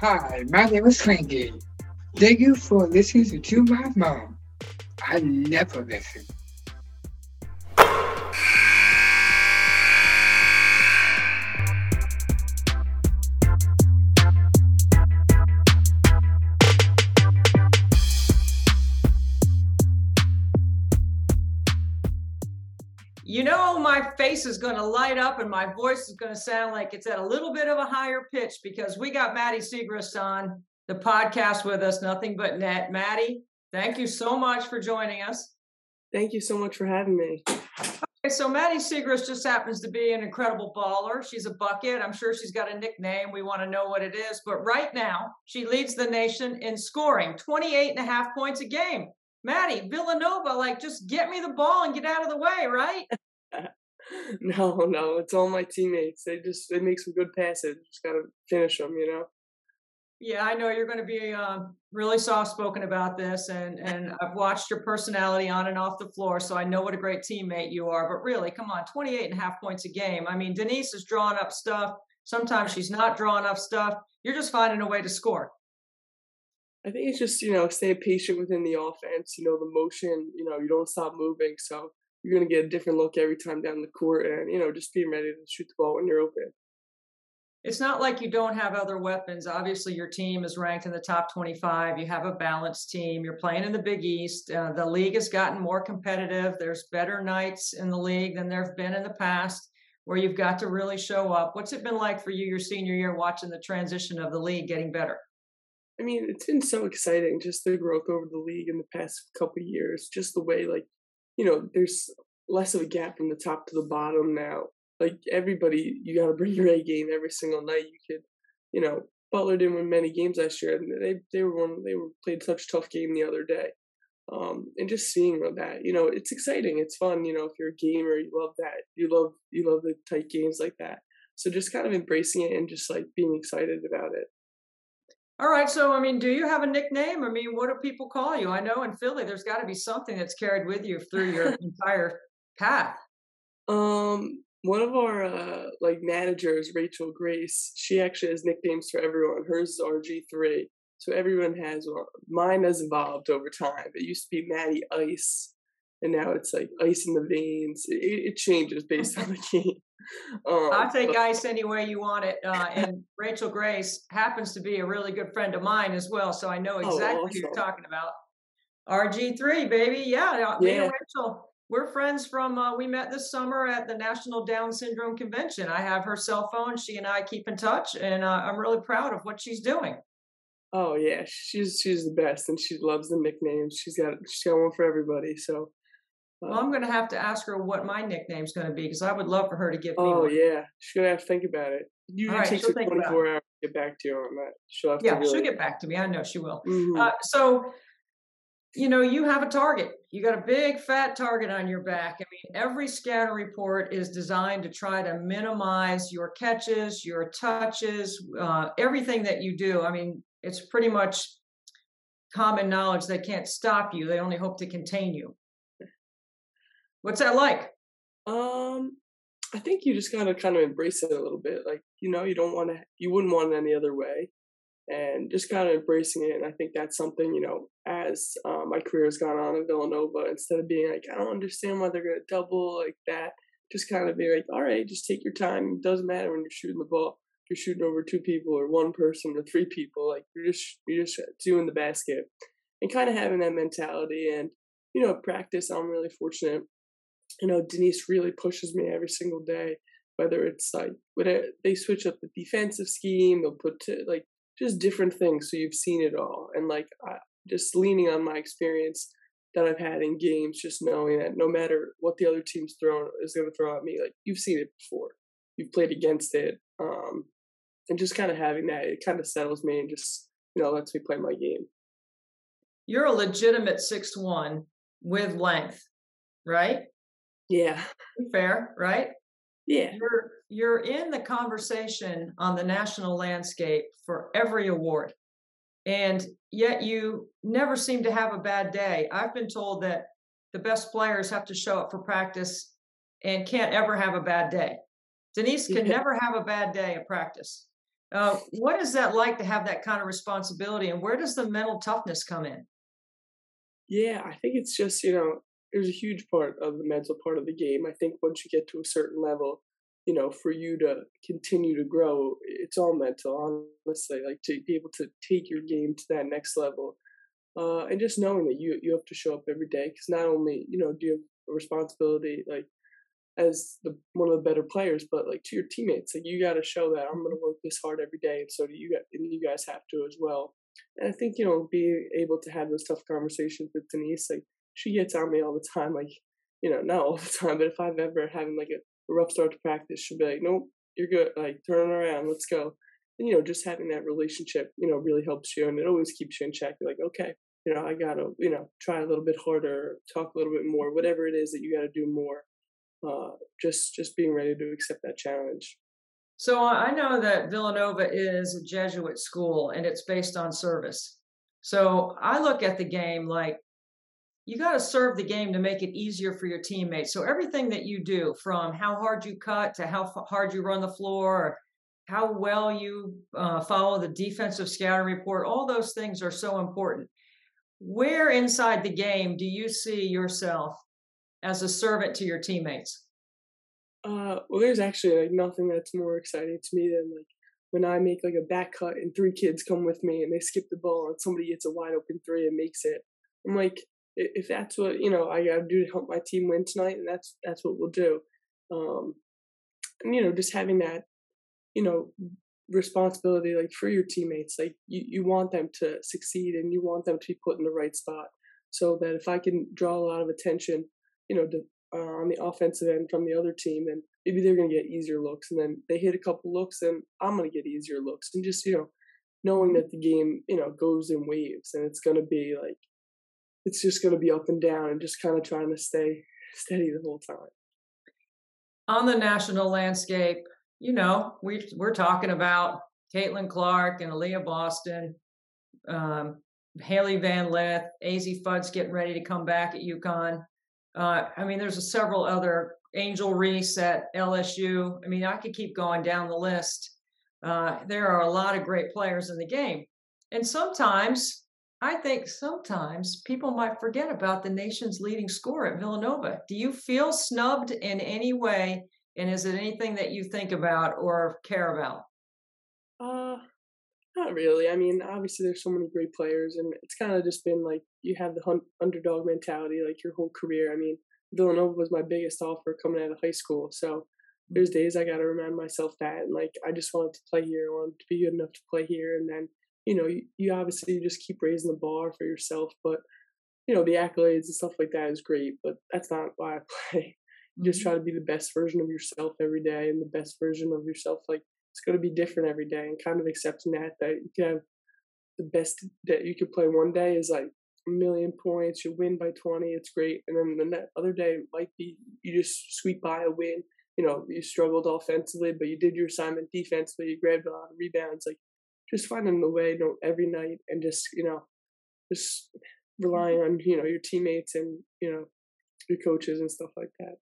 Hi, my name is Frankie. Thank you for listening to my mom. I never listen. Face is going to light up and my voice is going to sound like it's at a little bit of a higher pitch because we got Maddy Siegrist on the podcast with us, Nothing But Net. Maddy, thank you so much for joining us. Thank you so much for having me. Okay, so Maddy Siegrist just happens to be an incredible baller. She's a bucket. I'm sure she's got a nickname. We want to know what it is. But right now, she leads the nation in scoring 28 and a half points a game. Maddy, Villanova, like just get me the ball and get out of the way, right? no, no, it's all my teammates. They just they make some good passes. Just gotta finish them, you know. Yeah, I know you're going to be um, really soft spoken about this, and and I've watched your personality on and off the floor, so I know what a great teammate you are. But really, come on, 28 and a half points a game. I mean, Denise is drawing up stuff. Sometimes she's not drawing up stuff. You're just finding a way to score. I think it's just you know stay patient within the offense. You know the motion. You know you don't stop moving, so you're gonna get a different look every time down the court, and you know just being ready to shoot the ball when you're open it's not like you don't have other weapons. Obviously, your team is ranked in the top 25. You have a balanced team. You're playing in the Big East. Uh, the league has gotten more competitive. There's better nights in the league than there have been in the past where you've got to really show up. What's it been like for you your senior year watching the transition of the league getting better? I mean, it's been so exciting just the growth over the league in the past couple years, just the way like, you know, there's less of a gap from the top to the bottom now like everybody, you got to bring your A game every single night. You could, you know, Butler didn't win many games last year, and they they were one they were played such a tough game the other day. Um, and just seeing that, you know, it's exciting. It's fun. You know, if you're a gamer, you love that. You love you love the tight games like that. So just kind of embracing it and just like being excited about it. All right. So, I mean, do you have a nickname? I mean, what do people call you? I know in Philly, there's got to be something that's carried with you through your entire path. Um, one of our uh, like managers, Rachel Grace, she actually has nicknames for everyone. Hers is RG3, so everyone has one. Mine has evolved over time. It used to be Maddy Ice, and now it's like Ice in the Veins. It, it changes based on the game. Um, I'll take ice any way you want it. Uh, and Rachel Grace happens to be a really good friend of mine as well, so I know oh, exactly oh, awesome. who you're talking about. RG3, baby. Yeah, me yeah. and Rachel we're friends from uh, we met this summer at the national down syndrome convention i have her cell phone she and i keep in touch and uh, i'm really proud of what she's doing oh yeah she's she's the best and she loves the nicknames she's got she's got one for everybody so well i'm going to have to ask her what my nickname's going to be because i would love for her to give me oh yeah she's going to have to think about it usually right, takes her 24 hours to get back to you on that she'll have yeah really... she'll get back to me i know she will mm-hmm. Uh, so you know, you have a target. You got a big fat target on your back. I mean, every scatter report is designed to try to minimize your catches, your touches, uh, everything that you do. I mean, it's pretty much common knowledge they can't stop you. They only hope to contain you. What's that like? Um, I think you just gotta kind of embrace it a little bit. Like, you know, you don't want to, you wouldn't want it any other way and just kind of embracing it. And I think that's something, you know, as uh, my career has gone on in Villanova, instead of being like, I don't understand why they're to double like that, just kind of be like, all right, just take your time. It doesn't matter when you're shooting the ball. You're shooting over two people or one person or three people. Like you're just you're just doing the basket, and kind of having that mentality. And you know, practice. I'm really fortunate. You know, Denise really pushes me every single day. Whether it's like whether they switch up the defensive scheme, they'll put to, like just different things. So you've seen it all, and like just leaning on my experience that I've had in games, just knowing that no matter what the other team's thrown is going to throw at me, like you've seen it before, you've played against it, um, and just kind of having that, it kind of settles me and just you know lets me play my game. You're a legitimate six one with length, right? Yeah. Fair, right? Yeah. You're you're in the conversation on the national landscape for every award. And yet you never seem to have a bad day. I've been told that the best players have to show up for practice and can't ever have a bad day. Denise can yeah. never have a bad day at practice. Uh, what is that like to have that kind of responsibility, and where does the mental toughness come in? Yeah, I think it's just you know there's a huge part of the mental part of the game. I think once you get to a certain level, you know, for you to continue to grow, it's all mental, honestly. Like to be able to take your game to that next level, uh, and just knowing that you you have to show up every day because not only you know do you have a responsibility like as the one of the better players, but like to your teammates, like you got to show that I'm going to work this hard every day, and so do you. guys. And you guys have to as well. And I think you know being able to have those tough conversations with Denise, like she gets on me all the time, like you know not all the time, but if I've ever having like a, rough start to practice, she'll be like, "Nope, you're good. Like turn around, let's go." And you know just having that relationship, you know, really helps you, and it always keeps you in check. You're like, okay, you know, I gotta, you know, try a little bit harder, talk a little bit more, whatever it is that you got to do more uh, just just being ready to accept that challenge. So I know that Villanova is a Jesuit school and it's based on service. So I look at the game like you got to serve the game to make it easier for your teammates. So everything that you do, from how hard you cut to how hard you run the floor, how well you uh, follow the defensive scouting report, all those things are so important. Where inside the game do you see yourself as a servant to your teammates? Uh, well, there's actually like nothing that's more exciting to me than like when I make like a back cut and three kids come with me and they skip the ball and somebody gets a wide open three and makes it. I'm like, if that's what you know I got to do to help my team win tonight, and that's that's what we'll do. Um, and you know, just having that, you know, responsibility like for your teammates, like you you want them to succeed and you want them to be put in the right spot, so that if I can draw a lot of attention you know, to, uh, on the offensive end from the other team, and maybe they're going to get easier looks, and then they hit a couple looks, and I'm going to get easier looks, and just you know, knowing that the game you know goes in waves, and it's going to be like, it's just going to be up and down, and just kind of trying to stay steady the whole time. On the national landscape, you know, we we're talking about Caitlin Clark and Aliyah Boston. Um, Hailey Van Lith, Azzi Fudd's getting ready to come back at UConn. Uh, I mean, there's several other Angel Reese at LSU. I mean, I could keep going down the list. Uh, there are a lot of great players in the game. And sometimes, I think sometimes people might forget about the nation's leading scorer at Villanova. Do you feel snubbed in any way? And is it anything that you think about or care about? Uh, not really. I mean, obviously, there's so many great players, and it's kind of just been like you have the underdog mentality like your whole career. I mean, Villanova was my biggest offer coming out of high school, so there's days I got to remind myself that, and like I just wanted to play here, I wanted to be good enough to play here, and then you know, you, you obviously just keep raising the bar for yourself, but you know, the accolades and stuff like that is great, but that's not why I play. You just mm-hmm. try to be the best version of yourself every day, and the best version of yourself like it's going to be different every day and kind of accepting that that you can have the best that you could play one day is like a million points you win by 20 it's great and then the other day might be you just sweep by a win you know you struggled offensively but you did your assignment defensively you grabbed a lot of rebounds like just finding a way you know every night and just you know just relying on you know your teammates and you know your coaches and stuff like that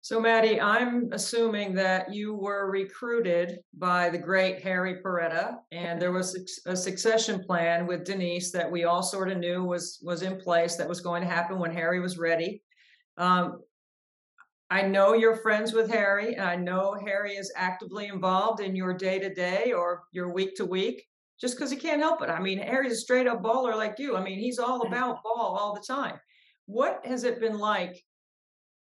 so, Maddy, I'm assuming that you were recruited by the great Harry Perretta, and there was a succession plan with Denise that we all sort of knew was was in place that was going to happen when Harry was ready. Um, I know you're friends with Harry, and I know Harry is actively involved in your day to day or your week to week, just because he can't help it. I mean, Harry's a straight up baller like you. I mean, he's all about ball all the time. What has it been like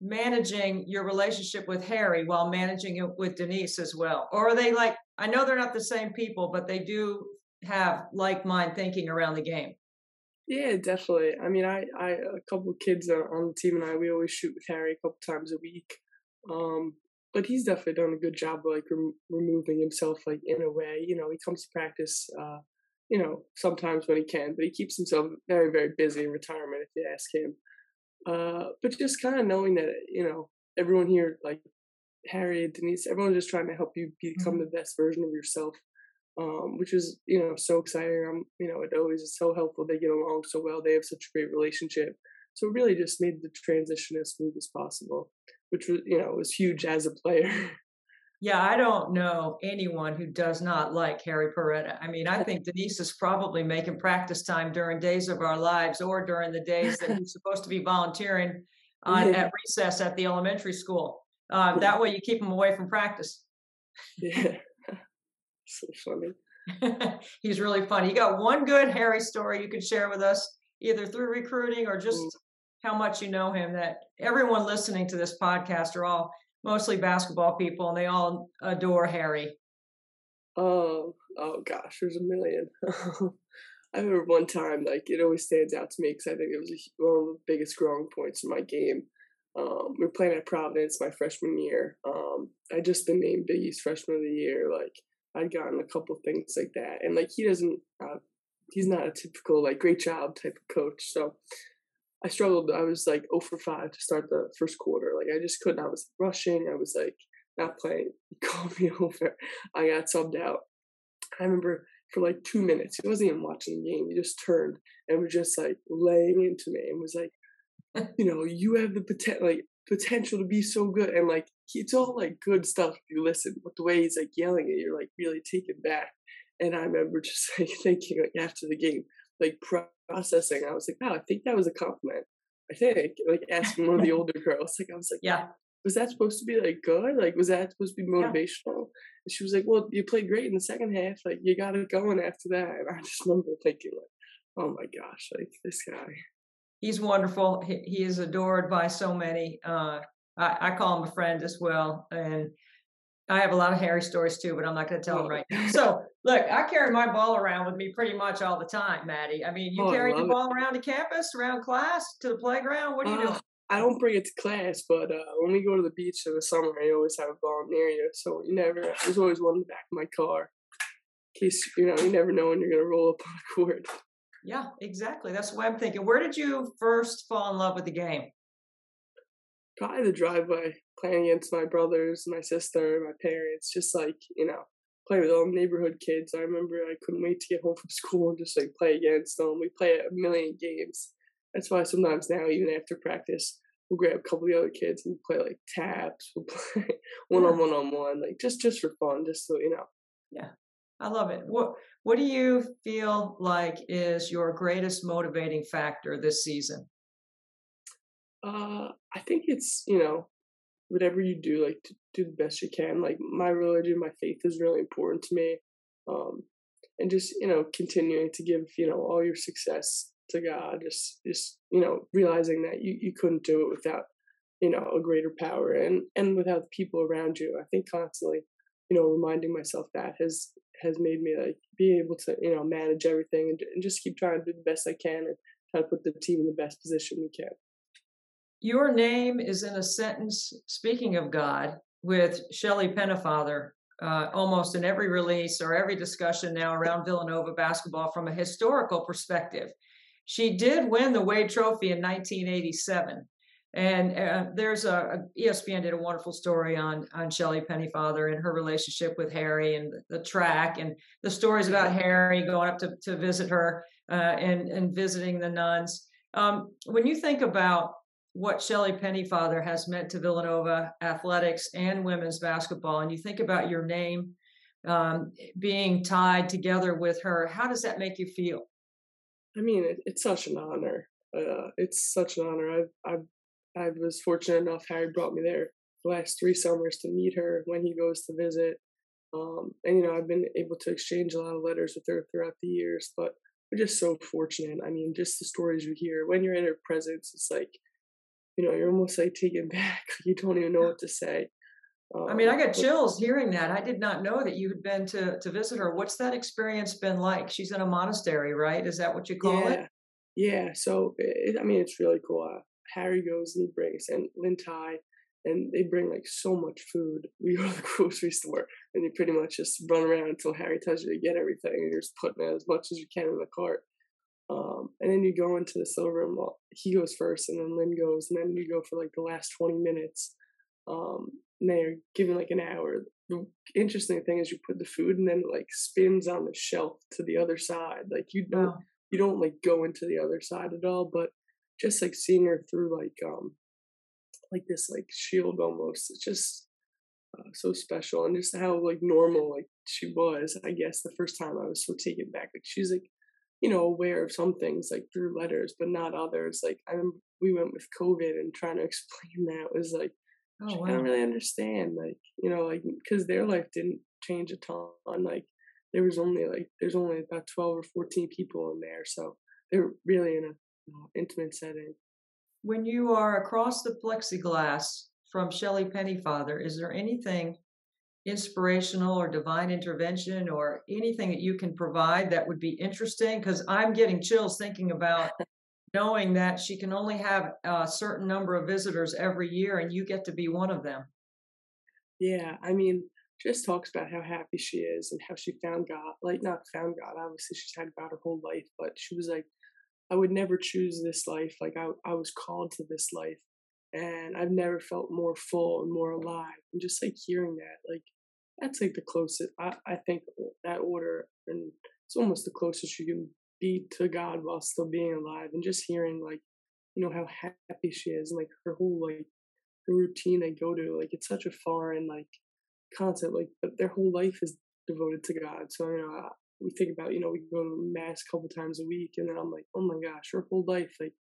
managing your relationship with Harry while managing it with Denise as well? Or are they like, I know they're not the same people, but they do have like mind thinking around the game? Yeah, definitely. I mean, I, I, a couple of kids on the team and I, we always shoot with Harry a couple times a week. Um, but he's definitely done a good job of like rem- removing himself, like in a way. You know, he comes to practice, uh, you know, sometimes when he can, but he keeps himself very, very busy in retirement, if you ask him. Uh, but just kind of knowing that you know everyone here, like Harry, Denise, everyone's just trying to help you become mm-hmm. the best version of yourself, um, which is you know so exciting. I'm you know, it always is so helpful. They get along so well. They have such a great relationship. So it really just made the transition as smooth as possible, which was you know was huge as a player. Yeah, I don't know anyone who does not like Harry Perretta. I mean, I think Denise is probably making practice time during days of our lives or during the days that he's supposed to be volunteering on at recess at the elementary school. Um, that way you keep him away from practice. Yeah. So funny. he's really funny. You got one good Harry story you could share with us, either through recruiting or just mm. how much you know him that everyone listening to this podcast are all mostly basketball people and they all adore Harry. Oh, oh gosh, there's a million. I remember one time, like it always stands out to me because I think it was a, one of the biggest growing points in my game. Um, we were playing at Providence my freshman year. Um, I just been named Big East Freshman of the Year. Like I'd gotten a couple things like that, and like he doesn't, uh, he's not a typical like great job type of coach. So I struggled. I was like 0 for 5 to start the first quarter. Like I just couldn't. I was rushing. I was like not playing. He called me over. I got subbed out. I remember for like two minutes. He wasn't even watching the game. He just turned and was just like laying into me and was like, you know, you have the potential, like potential to be so good. And like it's all like good stuff if you listen. But the way he's like yelling at you're like really taken back. And I remember just like thinking like after the game, like processing. I was like, wow, I think that was a compliment. I think, like asking one of the older girls, like I was like, yeah, was that supposed to be like good? Like, was that supposed to be motivational? Yeah. And she was like, well, you played great in the second half. Like, you got it going after that. And I just remember thinking, like, oh my gosh, like this guy. He's wonderful. He, he is adored by so many. Uh, I, I call him a friend as well, and I have a lot of Harry stories too, but I'm not going to tell them right now. So, look, I carry my ball around with me pretty much all the time, Maddy. I mean, you oh, carry the ball it. around to campus, around class, to the playground. What do you uh, do? I don't bring it to class, but uh, when we go to the beach in the summer, I always have a ball near you. So you never, there's always one in the back of my car. In case, you know, you never know when you're going to roll up on a court. Yeah, exactly. That's what I'm thinking. Where did you first fall in love with the game? Probably the driveway playing against my brothers, my sister, my parents, just like, you know, play with all the neighborhood kids. I remember I couldn't wait to get home from school and just like play against them. We play a million games. That's why sometimes now, even after practice, we'll grab a couple of the other kids and play like taps. We'll play one on one on one, like just just for fun, just so you know. Yeah, I love it. What What do you feel like is your greatest motivating factor this season? Uh, I think it's you know whatever you do, like to do the best you can. Like my religion, my faith is really important to me. Um, and just you know continuing to give you know all your success to God. Just just you know realizing that you you couldn't do it without you know a greater power and and without the people around you. I think constantly you know reminding myself that has has made me like be able to you know manage everything and, and just keep trying to do the best I can and try to put the team in the best position we can. Your name is in a sentence, speaking of God, with Shelly Pennefather uh, almost in every release or every discussion now around Villanova basketball from a historical perspective. She did win the Wade Trophy in 1987. And uh, there's a, a, ESPN did a wonderful story on on Shelly Pennefather and her relationship with Harry and the, the, track and the stories about Harry going up to, to visit her uh, and and visiting the nuns. Um, when you think about what Shelly Pennefather has meant to Villanova athletics and women's basketball, and you think about your name um, being tied together with her, how does that make you feel? I mean, it, it's such an honor. Uh, it's such an honor. I've, I've, I was fortunate enough. Harry brought me there the last three summers to meet her when he goes to visit. Um, and you know, I've been able to exchange a lot of letters with her throughout the years. But we're just so fortunate. I mean, just the stories you hear when you're in her presence, it's like you know, you're almost like taken back. You don't even know what to say. Um, I mean, I got chills hearing that. I did not know that you had been to to visit her. What's that experience been like? She's in a monastery, right? Is that what you call yeah, it? Yeah. So it, I mean, it's really cool. Uh, Harry goes and he brings and Lynn Ty, and they bring like so much food. We go to the grocery store and you pretty much just run around until Harry tells you to get everything, and you're just putting as much as you can in the cart. Um, and then you go into the silver room. Well, he goes first, and then Lynn goes, and then you go for like the last twenty minutes. Um, and they're given like an hour. The interesting thing is you put the food, and then it, like spins on the shelf to the other side. Like you don't wow. you don't like go into the other side at all, but just like seeing her through like um like this like shield almost. It's just uh, so special and just how like normal like she was. I guess the first time I was so taken back. Like she's like, you know, aware of some things like through letters, but not others. Like I remember we went with COVID and trying to explain that was like, oh, wow. I don't really understand. Like you know, like because their life didn't change a ton. Like there was only like there's only about twelve or fourteen people in there, so they're really in a uh, intimate setting. When you are across the plexiglass from Shelly Pennefather, is there anything inspirational or divine intervention or anything that you can provide that would be interesting? Because I'm getting chills thinking about knowing that she can only have a certain number of visitors every year and you get to be one of them. Yeah, I mean, just talks about how happy she is and how she found God. Like, not found God, obviously, she's had God her whole life, but she was like, I would never choose this life. Like I, I was called to this life, and I've never felt more full and more alive. And just like hearing that, like that's like the closest I, I think that order, and it's almost the closest you can be to God while still being alive. And just hearing like, you know, how happy she is, and like her whole like the routine they go to, like it's such a foreign like concept, like but their whole life is devoted to God. So you know, we think about, you know, we go to mass a couple times a week, and then I'm like, oh my gosh, her whole life, like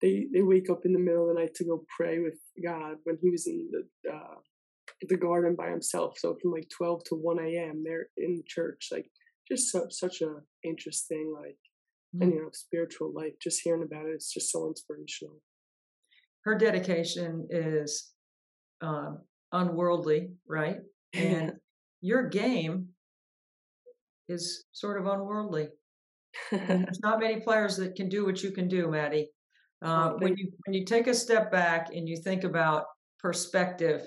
they they wake up in the middle of the night to go pray with God when he was in the uh, the garden by himself. So from like 12 to 1 a.m. they're in church, like just so, such a interesting like mm. and you know spiritual life. Just hearing about it, it's just so inspirational. Her dedication is um, unworldly, right? And your game is sort of unworldly. There's not many players that can do what you can do, Maddy. Uh, when you when you take a step back and you think about perspective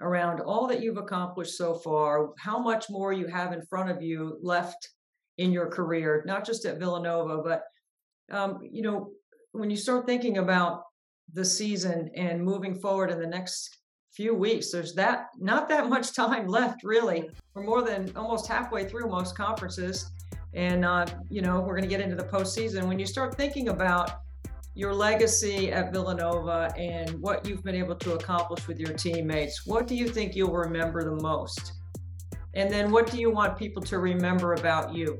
around all that you've accomplished so far, how much more you have in front of you left in your career, not just at Villanova, but um, you know, when you start thinking about the season and moving forward in the next few weeks. There's that not that much time left, really. We're more than almost halfway through most conferences, and uh, you know we're going to get into the postseason. When you start thinking about your legacy at Villanova and what you've been able to accomplish with your teammates, what do you think you'll remember the most? And then what do you want people to remember about you?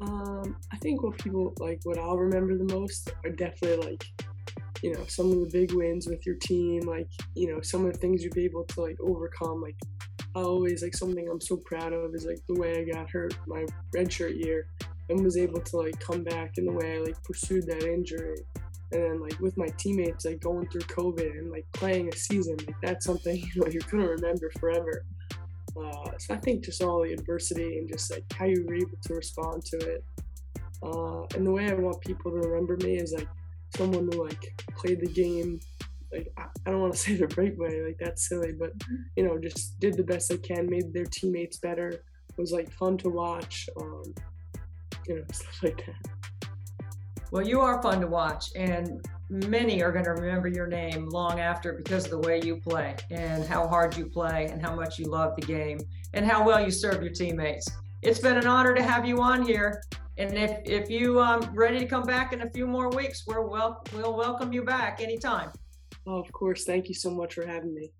Um, I think what people like, what I'll remember the most are definitely like you know some of the big wins with your team like you know some of the things you've been able to like overcome like I always like something I'm so proud of is like the way I got hurt my redshirt year and was able to like come back in the way I like pursued that injury. And then like with my teammates like going through COVID and like playing a season like that's something you know you're gonna remember forever. Uh, so I think just all the adversity and just like how you were able to respond to it. Uh, and the way I want people to remember me is like someone who like played the game like I don't want to say the right way, like that's silly, but you know, just did the best they can, made their teammates better. Was like fun to watch, um, you know, stuff like that. Well, you are fun to watch, and many are going to remember your name long after because of the way you play and how hard you play and how much you love the game and how well you serve your teammates. It's been an honor to have you on here. And if if you um ready to come back in a few more weeks, we're well we'll welcome you back anytime. Oh, of course. Thank you so much for having me.